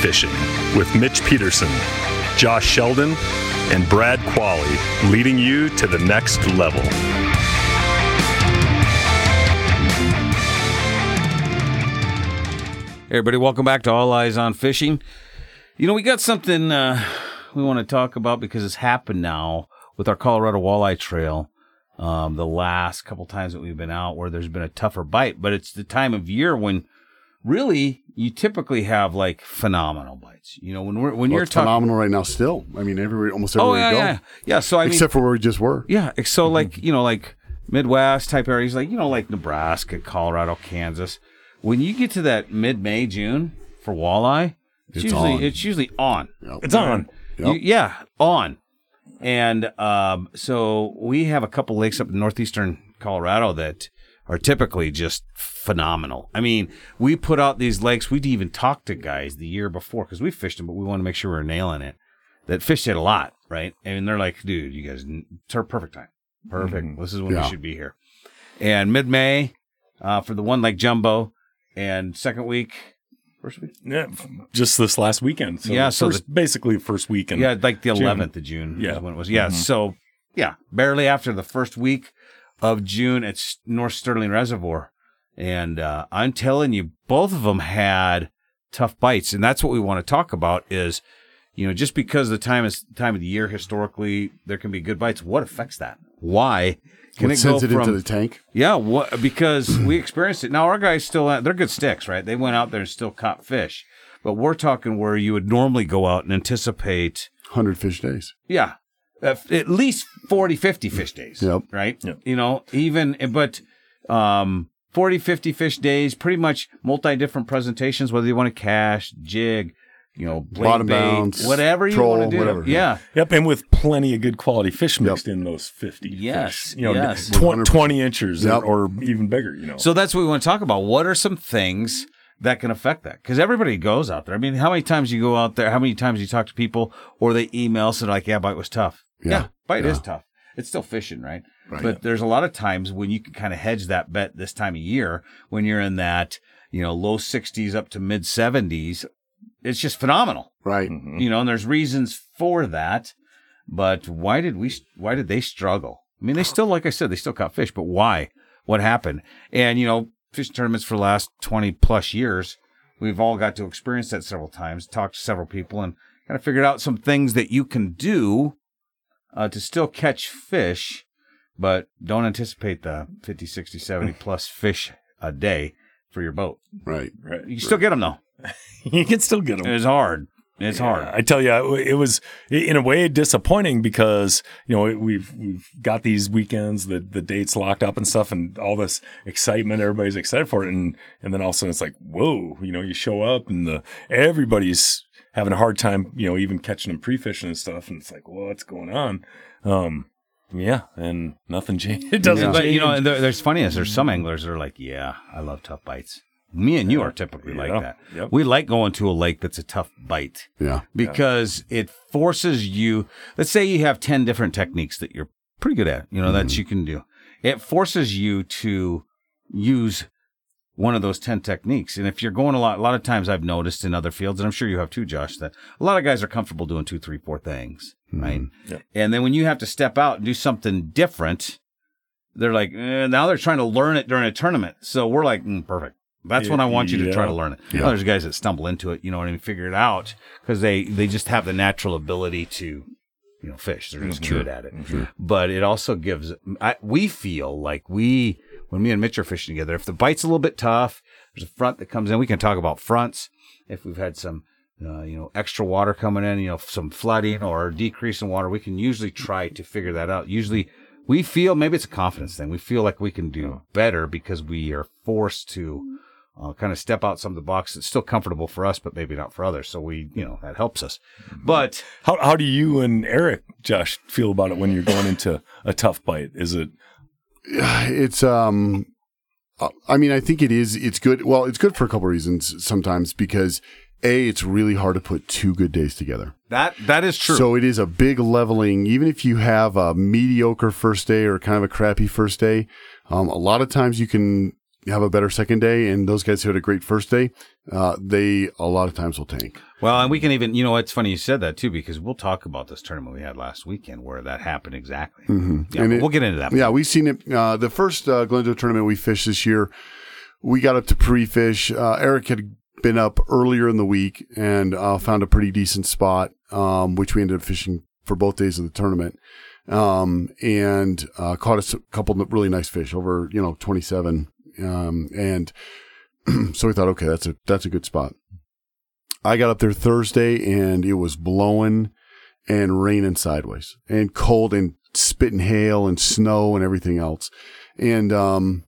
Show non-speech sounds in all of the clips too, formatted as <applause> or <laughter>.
Fishing with Mitch Peterson, Josh Sheldon, and Brad Qualley, leading you to the next level. Hey everybody, welcome back to All Eyes on Fishing. You know, we got something uh, we want to talk about because it's happened now with our Colorado Walleye Trail. Um, the last couple times that we've been out, where there's been a tougher bite, but it's the time of year when really you typically have like phenomenal bites. You know, when we're when Well, you're it's talking, phenomenal right now. Still, I mean, everywhere, almost oh everywhere yeah, you go, yeah, yeah. So I mean, except for where we just were. yeah. So like you know like Midwest type areas, like you know like Nebraska, Colorado, Kansas. When you get to that mid May June for walleye, it's, It's usually on. it's usually on. Yep. It's on. Yep. You- yeah, on. And um, so we have a couple lakes up in northeastern Colorado that are typically just phenomenal. I mean, we put out these lakes. We'd even talked to guys the year before because we fished them, but we want to make sure we're nailing it. That fished it a lot, right? And they're like, dude, you guys, it's our perfect time. Perfect. This is when Yeah. we should be here. And mid May uh, for the one like Jumbo, and second week, first week, Yeah, just this last weekend. So Yeah, so first, basically first weekend. Yeah, like the June. 11th of June. Yeah. is when it was. Yeah. Mhm. So, yeah, barely after the first week of June at North Sterling Reservoir. And uh, I'm telling you, both of them had tough bites. And that's what we want to talk about is, you know, just because the time is time of the year historically, there can be good bites. What affects that? Why? Can What it go it from into the tank? yeah, what because we experienced it. Now our guys still they're good sticks, right? They went out there and still caught fish. But we're talking where you would normally go out and anticipate Hundred fish days. yeah, uh, at least 40 50 fish days. Yep. Right? Yep. You know, even but um 40 50 fish days, pretty much multi different presentations whether you want to cash, jig, you know, blade Bottom bait, bounce, whatever you troll, want to do. whatever. Yeah. Yep, and with plenty of good quality fish mixed in those 50 Yes, fish. You know, yes. tw- 100%. 20 inches Yep. or, or even bigger, you know. So that's what we want to talk about. What are some things that can affect that? Because everybody goes out there. I mean, how many times you go out there? How many times you talk to people or they email us and like, yeah, bite was tough. Yeah, Yeah. bite Yeah. is tough. It's still fishing, right? Right. But there's a lot of times when you can kind of hedge that bet this time of year when you're in that, you know, low 60s up to mid 70s. It's just phenomenal, Right. Mhm. you know, and there's reasons for that. But why did we, why did they struggle? I mean, they <sighs> still, like I said, they still caught fish, but why? What happened? And, you know, fishing tournaments for the last 20 plus years, we've all got to experience that several times, talked to several people, and kind of figured out some things that you can do uh, to still catch fish, but don't anticipate the 50, 60, 70 <laughs> plus fish a day for your boat. Right. right. You can still get them, though. <laughs> you can still get them. It's hard. It's hard. I tell you, it was in a way disappointing because you know we've we've got these weekends, the the dates locked up and stuff, and all this excitement. Everybody's excited for it, and and then all of a sudden it's like, whoa, you know, you show up and the everybody's having a hard time, you know, even catching them pre-fishing and stuff, and it's like, well, what's going on? Um, yeah, and nothing <laughs> changed. It doesn't But change. you know, and there, there's funny is there's some anglers that are like, yeah, I love tough bites. Me and you are typically like Yeah. that. Yep. We like going to a lake that's a tough bite Yeah. because it forces you. Let's say you have ten different techniques that you're pretty good at, you know, that you can do. It forces you to use one of those 10 techniques. And if you're going a lot, a lot of times I've noticed in other fields, and I'm sure you have too, Josh, that a lot of guys are comfortable doing two, three, four things, right? Yep. And then when you have to step out and do something different, they're like, eh, now they're trying to learn it during a tournament. So we're like, mm, perfect. That's when I want you to try to learn it. Yeah. Now, there's guys that stumble into it, you know what I mean, figure it out because they, they just have the natural ability to, you know, fish. They're just mm-hmm. good at it. Mm-hmm. Mm-hmm. But it also gives, I, we feel like we, when me and Mitch are fishing together, if the bite's a little bit tough, there's a front that comes in. We can talk about fronts. If we've had some, uh, you know, extra water coming in, you know, some flooding or decrease in water, we can usually try to figure that out. Usually we feel maybe it's a confidence thing. We feel like we can do better because we are forced to uh, kind of step out some of the box. It's still comfortable for us, but maybe not for others. So we, you know, that helps us. But How how do you and Eric, Josh, feel about it when you're going into a tough bite? Is it <sighs> It's um I mean, I think it is it's good. Well, it's good for a couple of reasons sometimes because a it's really hard to put two good days together. that, that is true. So it is a big leveling even if you have a mediocre first day or kind of a crappy first day. Um, a lot of times you can have a better second day, and those guys who had a great first day, uh, they a lot of times will tank. Well, and we can even, you know, it's funny you said that too, because we'll talk about this tournament we had last weekend where that happened exactly. Mm-hmm. Yeah, And it- we'll get into that. Yeah, we've seen it. Uh, the first uh, Glendale tournament we fished this year, we got up to pre-fish. Uh, Eric had been up earlier in the week and uh, found a pretty decent spot, um, which we ended up fishing for both days of the tournament, um, and uh, caught us a couple of really nice fish over you know twenty seven, um, and <clears throat> so we thought, okay, that's a that's a good spot. I got up there Thursday and it was blowing and raining sideways and cold and spitting hail and snow and everything else. And um,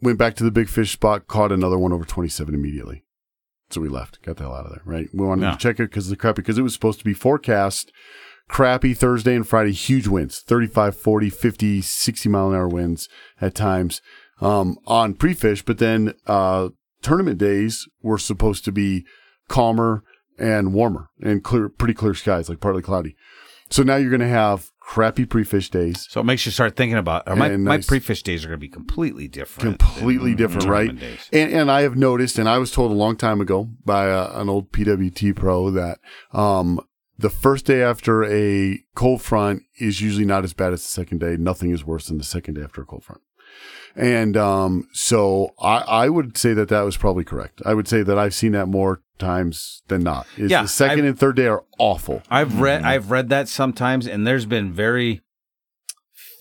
went back to the big fish spot, caught another one over 27 immediately. So we left, got the hell out of there, right? We wanted Yeah. to check it because the crappy, because it was supposed to be forecast crappy Thursday and Friday, huge winds 35, 40, 50, 60 mile an hour winds at times um, on pre fish. But then uh, tournament days were supposed to be calmer and warmer and clear, pretty clear skies, like partly cloudy. So now you're going to have crappy pre-fish days, So it makes you start thinking about, my, And my nice. pre-fish days are going to be completely different. completely different, right? And, and I have noticed, and I was told a long time ago by a, an old PWT pro that um, the first day after a cold front is usually not as bad as the second day. Nothing is worse than the second day after a cold front. And um, so I, I would say that that was probably correct. I would say that I've seen that more times than not. Is Yeah, the second I've- and third day are awful. I've read I've read that sometimes, and there's been very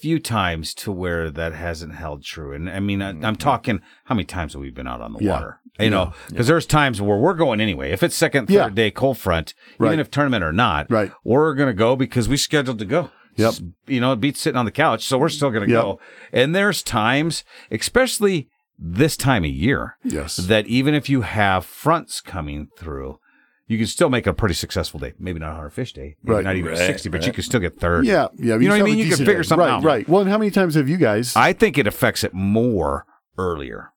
few times to where that hasn't held true. And I mean, I, I'm talking how many times have we been out on the Yeah. water? You know, because there's times where we're going anyway. If it's second, third Yeah. day cold front, Right. even if tournament or not, Right. we're gonna go because we scheduled to go. Yep. You know, it beats sitting on the couch, so we're still gonna Yep. go. And there's times, especially this time of year, Yes. that even if you have fronts coming through, you can still make a pretty successful day. Maybe not a hard fish day, maybe Right. not even Right, 60, but you right. can still get third. Yeah, yeah. You know what I mean? You can decent figure day. something right, out. Right, Well, and how many times have you guys? I think it affects it more earlier.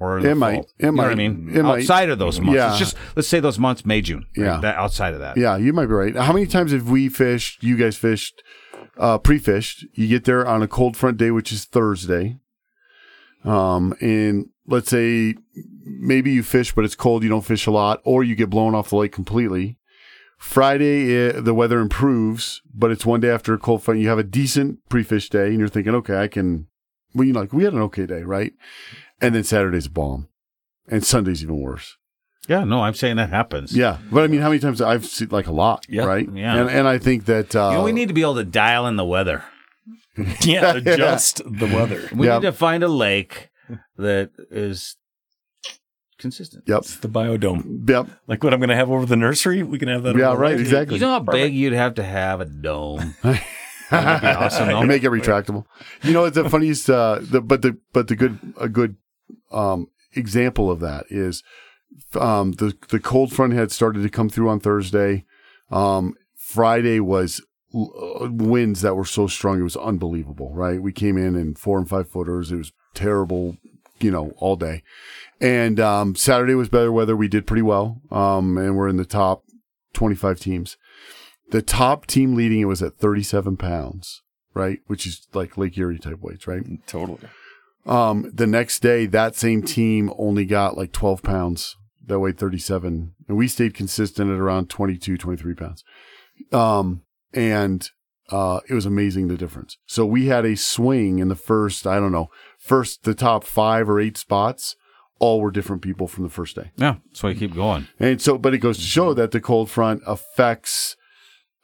Or in the It might. fall. It you know what I mean? It might. outside of those months. Yeah. It's just let's say those months, May, June. right? Yeah. That, outside of that. Yeah, you might be right. How many times have we fished? You guys fished, uh, pre-fished. You get there on a cold front day, which is Thursday. Um, and let's say maybe you fish, but it's cold. You don't fish a lot, or you get blown off the lake completely. Friday, uh, the weather improves, but it's one day after a cold front. You have a decent pre-fish day, and you're thinking, okay, I can. Well, you know, like we had an okay day, right? And then Saturday's a bomb, and Sunday's even worse. Yeah, no, I'm saying that happens. Yeah, but I mean, how many times I've seen like a lot, Yeah. right? Yeah. and and I think that uh, You know, we need to be able to dial in the weather. <laughs> Yeah, adjust the weather. We Yeah. need to find a lake that is consistent. Yep, It's the biodome. yep, Like what I'm going to have over the nursery, we can have that. Yeah, over right, lake. exactly. You know how big you'd have to have a dome? <laughs> That'd be awesome. though. <laughs> make it retractable. You know, it's the funniest. Uh, the but the but the good a good um, example of that is um, the the cold front had started to come through on Thursday. Um, Friday was uh, winds that were so strong it was unbelievable. Right, we came in in four and five footers. It was terrible. You know, all day. And um, Saturday was better weather. We did pretty well, um, and we're in the top twenty-five teams. The top team leading it was at 37 pounds, right? Which is like Lake Erie type weights, right? Totally. Um, the next day, that same team only got like 12 pounds that weighed 37. And we stayed consistent at around 22, 23 pounds. Um, and, uh, it was amazing the difference. So we had a swing in the first, I don't know, first, the top five or eight spots, all were different people from the first day. Yeah, that's why you keep going. And so, but it goes to show that the cold front affects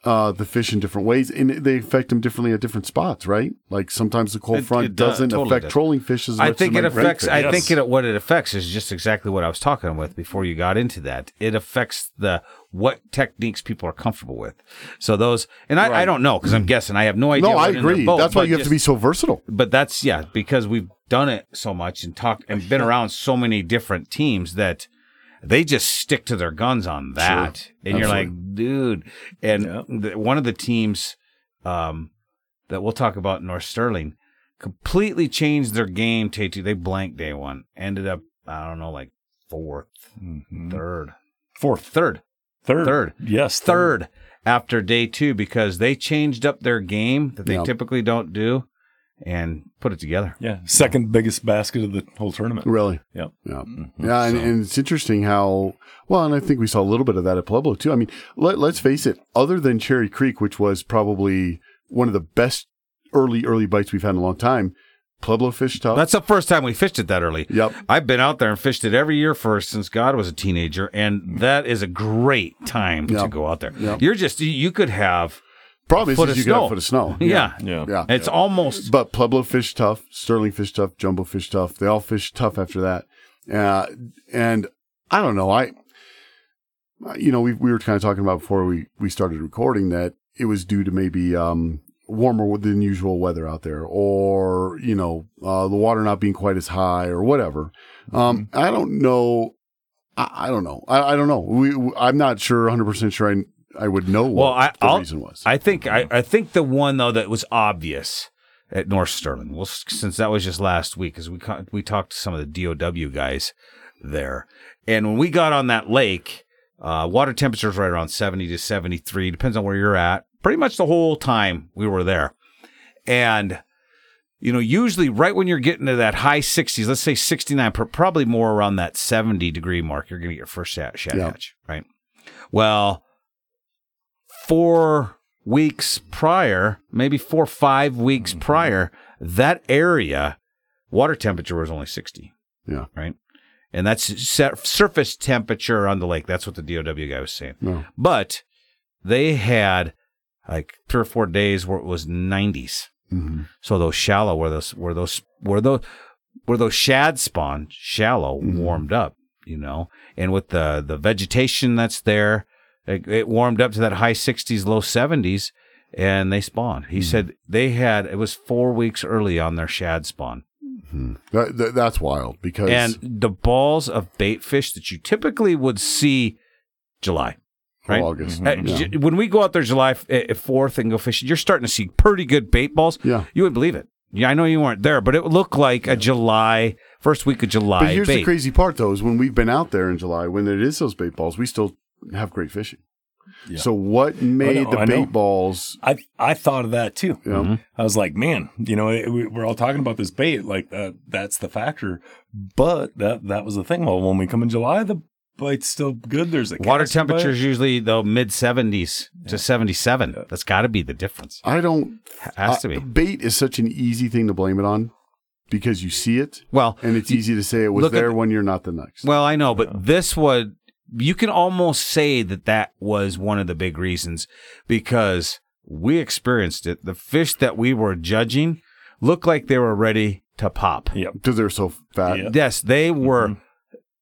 uh, the fish in different ways, and they affect them differently at different spots, right? Like sometimes the cold It- front it does- doesn't totally affect does. trolling fish as much I think as it affects. I yes. think it, what it affects is just exactly what I was talking with before you got into that. It affects the what techniques people are comfortable with. So those, and I, I don't know because I'm guessing. I have no idea. no, I what in their agree. boat, That's why you have to be so versatile. But that's yeah, because we've done it so much and talked and been around so many different teams that they just stick to their guns on that. And you're like, dude. And Yeah. the, one of the teams um, that we'll talk about, North Sterling, completely changed their game. Tay2, they blanked day one. Ended up, I don't know, like fourth, Mhm. third, Fourth, third, third, Third. Yes, third after day two because they changed up their game that they Yep. typically don't do. And put it together. Yeah, second biggest basket of the whole tournament. Really? Yep. Yeah. Yeah. Mm-hmm. And, and it's interesting how, well, and I think we saw a little bit of that at Pueblo too. I mean, let, let's face it, other than Cherry Creek, which was probably one of the best early, early bites we've had in a long time, Pueblo fish tough. That's the first time we fished it that early. Yep. I've been out there and fished it every year for since God was a teenager, and that is a great time to go out there. Yep. You're just you- you could have Problem is, foot is of you get snow. a foot of snow. <laughs> yeah, Yeah. Yeah. It's almost But Pueblo fish tough, Sterling fish tough, Jumbo fish tough. They all fish tough after that. Uh, and I don't know. I, you know, we we were kind of talking about before we we started recording that it was due to maybe um, warmer than usual weather out there, or you know, uh, the water not being quite as high, or whatever. Um, I don't know. I, I don't know. I, I don't know. We, we- I'm not sure. 100 percent sure. I I would know Well, what I- the I'll- reason was. I think I, I think the one though that was obvious at North Sterling. Well, since that was just last week, because we we talked to some of the DOW guys there, and when we got on that lake, uh, water temperature is right around seventy to seventy three, depends on where you're at. Pretty much the whole time we were there, and you know, usually right when you're getting to that high 60s, let's say 69, probably more around that 70 degree mark, you're going to get your first shad, shad Yeah. hatch, right? Well, four weeks prior, maybe four or five weeks Mm-hmm. prior, that area, water temperature was only 60, yeah. right? And that's sur- surface temperature on the lake. That's what the DOW guy was saying. No. But they had like three or four days where it was 90s. hmm So those shallow where those where those where those where those shad spawn shallow Mhm. warmed up, you know, and with the the vegetation that's there, it, it warmed up to that high 60s, low 70s, and they spawned. He said they had it was four weeks early on their shad spawn, That, that, that's wild because and the balls of bait fish that you typically would see July. Right? August. Uh, Yeah. When we go out there July uh, 4th and go fishing, you're starting to see pretty good bait balls. Yeah. You wouldn't believe it. Yeah, I know you weren't there, but it looked like a July, first week of July But here's bait. the crazy part, though, is when we've been out there in July, when it is those bait balls, we still have great fishing. Yeah. So what made know, the I bait know. balls? I I thought of that too. You know, I was like, man, you know, we, we're all talking about this bait, like that. That's the factor. But that that was the thing. Well, when we come in July, the bite's still good. There's a Water temperature is usually though mid 70s to 77. That's got to be the difference. I don't. Has to uh, be. Bait is such an easy thing to blame it on because you see it, Well, and it's easy to say it was Look at there when you're not the next. Well, I know, but this would you can almost say that that was one of the big reasons because we experienced it. The fish that we were judging looked like they were ready to pop. Yep. because they're so fat. Yeah. Yes, they mm-hmm. were.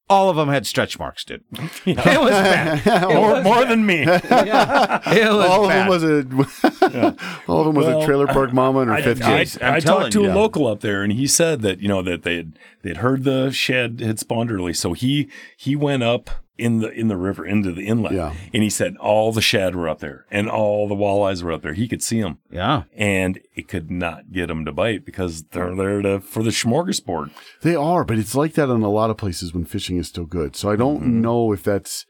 All of them had stretch marks, dude. <laughs> <laughs> It was bad. <laughs> More, more than me. It was all bad. of them was a all of them was Well, a trailer park mama in her I, fifth I, kid. I'm I talked to you. a local up there, and he said that you know that they had they'd heard the shad had spawned early, so he he went up in the in the river into the inlet, Yeah. and he said all the shad were up there and all the walleyes were up there. He could see them, yeah. and it could not get them to bite because they're there to for the smorgasbord. They are, but it's like that in a lot of places when fishing is still good. So I don't Mm-hmm. know if that's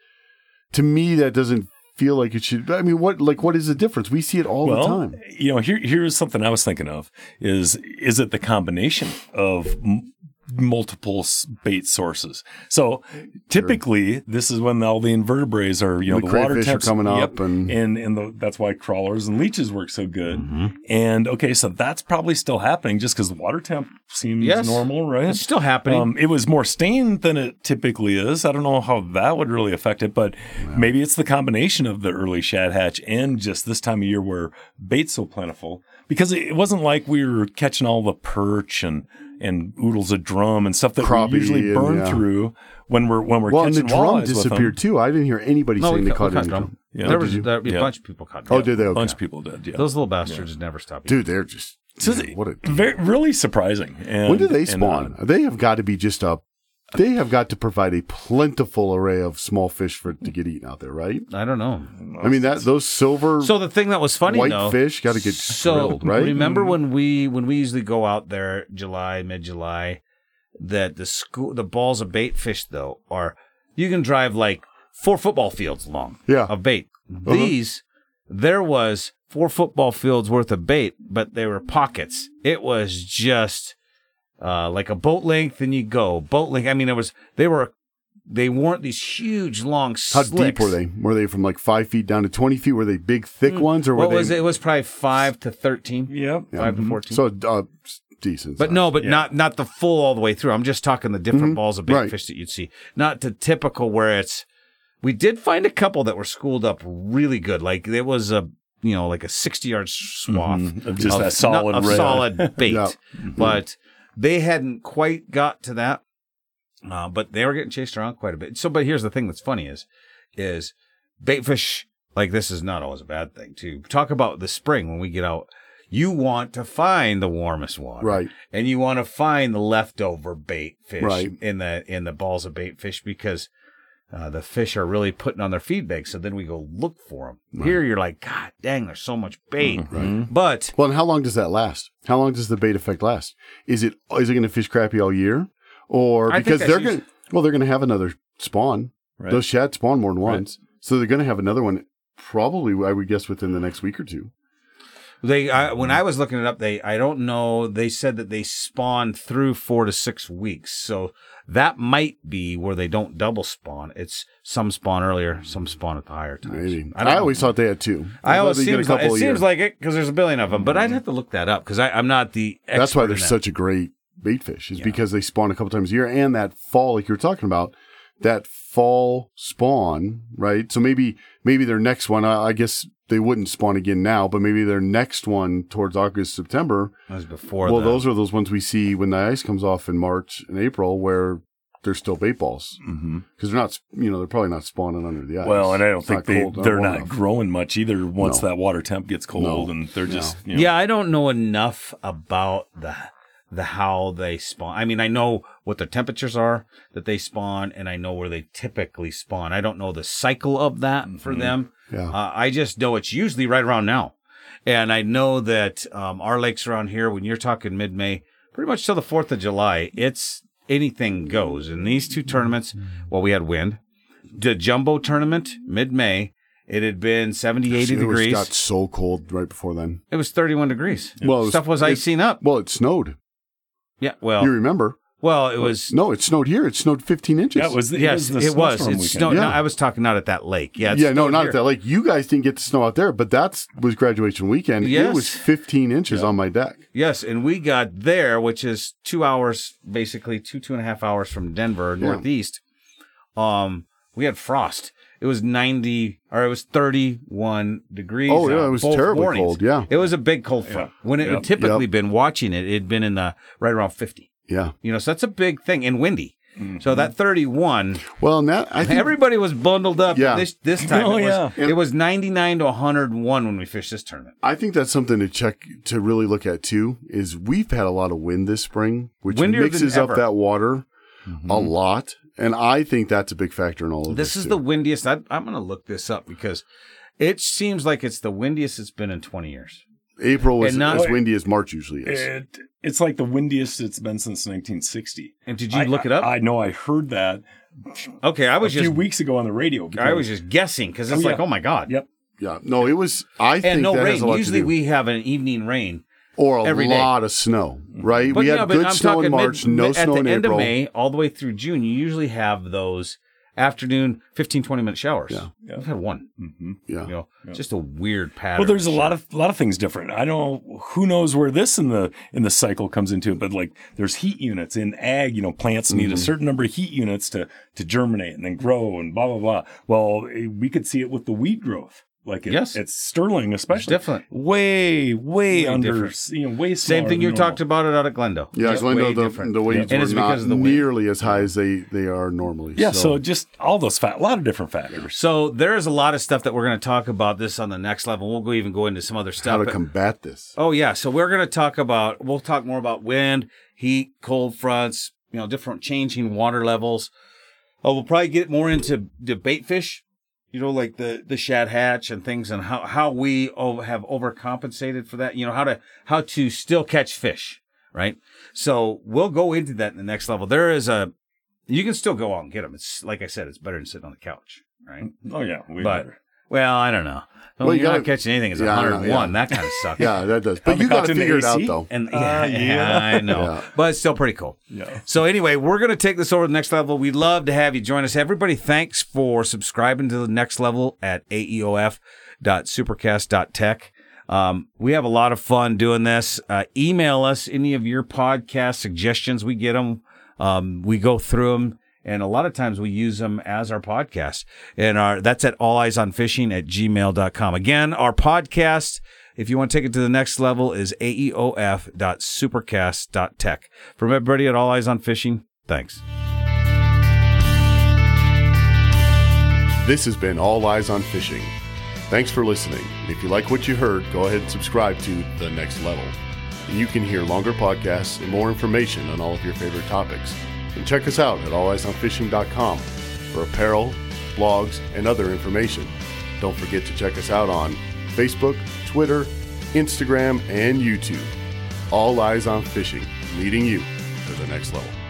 to me that doesn't feel like it should. I mean, what like what is the difference? We see it all the well, time. you know, here here's something I was thinking of: is is it the combination of m- multiple bait sources? So typically, this is when all the invertebrates are, you know, The the, water crayfish are coming yep, up and- and and the, that's why crawlers and leeches work so good. Mm-hmm. And okay, so that's probably still happening just because the water temp seems Yes. normal, right? It's still happening. Um, it was more stained than it typically is. I don't know how that would really affect it, but maybe it's the combination of the early shad hatch and just this time of year where bait's so plentiful. Because it wasn't like we were catching all the perch and and oodles of drum and stuff that Crappie we usually and, burn yeah. through when we're when we're Well, and the drum walleyes with them. disappeared too. I didn't hear anybody no, saying we they caught, caught any drum. drum. Yeah. There Oh, was did you? there, a bunch of people caught Oh, did they? A bunch of people did, yeah. Those little bastards never stop. Dude, they're just So man, what a very really surprising. And, when do they and, spawn? uh, they have got to be just a. They have got to provide a plentiful array of small fish for to get eaten out there, right? I don't know. I mean that those silver So the thing that was funny white though, fish got to get so grilled, right? remember when we when we usually go out there July mid July that the school the balls of bait fish though are you can drive like four football fields long Yeah. Uh-huh. of bait. These there was four football fields worth of bait, but they were pockets. It was just uh, like a boat length, and you go boat length. I mean, there was they were they weren't these huge long. How deep were they? Were they from like five feet down to twenty feet? Were they big, thick ones, or were What they? was it? It was probably five to thirteen. Yep. Yeah. Five to fourteen. So uh, decent. But size. no, but not not the full all the way through. I'm just talking the different balls of big Right. fish that you'd see. Not the typical where it's. We did find a couple that were schooled up really good. Like it was a you know like a 60 yard swath Mhm. Of just that solid not- of red. solid <laughs> bait, Yeah. but they hadn't quite got to that. Uh, but they were getting chased around quite a bit. So, but here's the thing that's funny is, is bait fish like this is not always a bad thing too. Talk about the spring when we get out. You want to find the warmest water, Right. And you want to find the leftover bait fish Right. in the in the balls of bait fish because uh, the fish are really putting on their feed bags. So then we go look for them. Here you're like, God dang, there's so much bait. Mm-hmm. But Well, and how long does that last? How long does the bait effect last? Is it is it going to fish crappy all year, or I because they're usually- going well they're going to have another spawn. Right. Those shad spawn more than Right. once, so they're going to have another one. Probably, I would guess within the next week or two. They I, when I was looking it up, they I don't know. They said that they spawn through four to six weeks, so that might be where they don't double spawn. It's some spawn earlier, some spawn at the higher times. Maybe. I, I, always thought they had two. I always they get seems like, it year. seems like it because there's a billion of them, but I'd mm-hmm. have to look that up because I'm not the. that's why they're that. such a great bait fish is Yeah. because they spawn a couple times a year and that fall like you were talking about that fall spawn right so maybe maybe their next one I, I guess they wouldn't spawn again now but maybe their next one towards august september That was before. well the, those are those ones we see when the ice comes off in march and april where they're still bait balls Mm-hmm. because they're not you know they're probably not spawning under the ice Well, and I don't It's think not they cold, they're not enough. growing much either. Once No. that water temp gets cold, No. and they're No. just you know, Yeah, I don't know enough about the the how they spawn. I mean, I know what the temperatures are that they spawn, and I know where they typically spawn. I don't know the cycle of that for them. yeah Uh, I just know it's usually right around now, and I know that um, our lakes around here, when you're talking mid May, pretty much till the Fourth of July, it's anything goes. In these two tournaments, well, we had wind. The jumbo tournament mid May. It had been 70, 80 it was, degrees. got so cold right before then It was 31 degrees. well it was, Stuff was it- icing up. well it snowed Yeah, well, you remember well, it was. no it snowed here it snowed 15 inches yeah, it was. yes, it was. snowstorm It's weekend. snow. Yeah. No, I was talking not at that lake. Yeah, yeah, no, not here. at that lake. You guys didn't get to snow out there, but that was graduation weekend. It was 15 inches on my deck. Yes, and we got there, which is two hours, basically two two and a half hours from Denver, Yeah. northeast. Um, we had frost. It was ninety, or it was thirty-one degrees. Oh, yeah, it was both terribly mornings. cold, yeah. it was a big cold front. When it Yeah. had typically Yep. been watching it, it had been in the right around fifty. Yeah. You know, so that's a big thing and windy. Mm-hmm. So that thirty-one, Well, and that I think everybody was bundled up. Yeah. This this <laughs> time, Oh, it was, yeah. it was ninety-nine to one hundred and one when we fished this tournament. I think that's something to check to really look at too. Is we've had a lot of wind this spring, which Windier mixes up that water a lot, and I think that's a big factor in all of this. This is too. the windiest. I, I'm going to look this up because it seems like it's the windiest it's been in 20 years. April was not- as windy as March usually is. It, it's like the windiest it's been since 1960. And did you I- look it up? I know. I heard that okay, I was a just few weeks ago on the radio. I was just guessing because it's Oh, like, yeah. oh my god. Yep. yeah, no, it was. I think And no that rain. has a lot Usually to do. we have an evening rain. or a every day. lot of snow, right? But we yeah, had but good I'm snow talking in March, mid, no mid- snow at in the end April. of May all the way through June. You usually have those afternoon 15 20 minute showers. Yeah. Yeah. We've had one. hmm Yeah, You know, just a weird pattern. Well, there's a lot of lot of things different. I don't. Who knows where this in the in the cycle comes into it? But like, there's heat units in ag. You know, plants need Mm-hmm. a certain number of heat units to to germinate and then grow and blah blah blah. Well, eh, we could see it with the wheat growth. Like, it, Yes. it's sterling, especially different. way way, Way under. different. You know, way Same smaller thing you than talked about it out at Glendale. yeah. Just Glendale, way the, different. the weeds And were it's not the nearly as high as they they are normally. Yeah, so, just all those fat, a lot of different factors. So there's a lot of stuff that we're going to talk about this on the next level. We'll go even go into some other stuff. how to but- combat this? oh yeah, so we're going to talk about. We'll talk more about wind, heat, cold fronts. You know, different changing water levels. Oh, we'll probably get more into the bait fish. You know, like the the shad hatch and things, and how how we o- have overcompensated for that. You know, how to how to still catch fish, right? So we'll go into that in the next level. There is a you can still go out and get them. It's like I said, it's better than sitting on the couch, right? Oh yeah, we But- better. Well, I don't know. Well, Well, you you're not gotta- catching anything. It's Yeah, 101. yeah. That kind of <laughs> sucks. Yeah, that does. But you got to in figure it out though. And Uh, yeah, yeah, yeah. I know. Yeah. But it's still pretty cool. Yeah. So anyway, we're going to take this over to the next level. We'd love to have you join us. Everybody, thanks for subscribing to the next level at aeof.supercast.tech. Um, we have a lot of fun doing this. Uh, email us any of your podcast suggestions. We get them. Um, we go through them. And a lot of times we use them as our podcast. And our that's at all eyes on fishing at gmail.com. Again, our podcast, if you want to take it to the next level, is aeof.supercast.tech. From everybody at All Eyes on Fishing, thanks. This has been All Eyes on Fishing. Thanks for listening. If you like what you heard, go ahead and subscribe to The Next Level. And you can hear longer podcasts and more information on all of your favorite topics. And check us out at alleyesonfishing.com for apparel, blogs, and other information. Don't forget to check us out on Facebook, Twitter, Instagram, and YouTube. All Eyes on Fishing, leading you to the next level.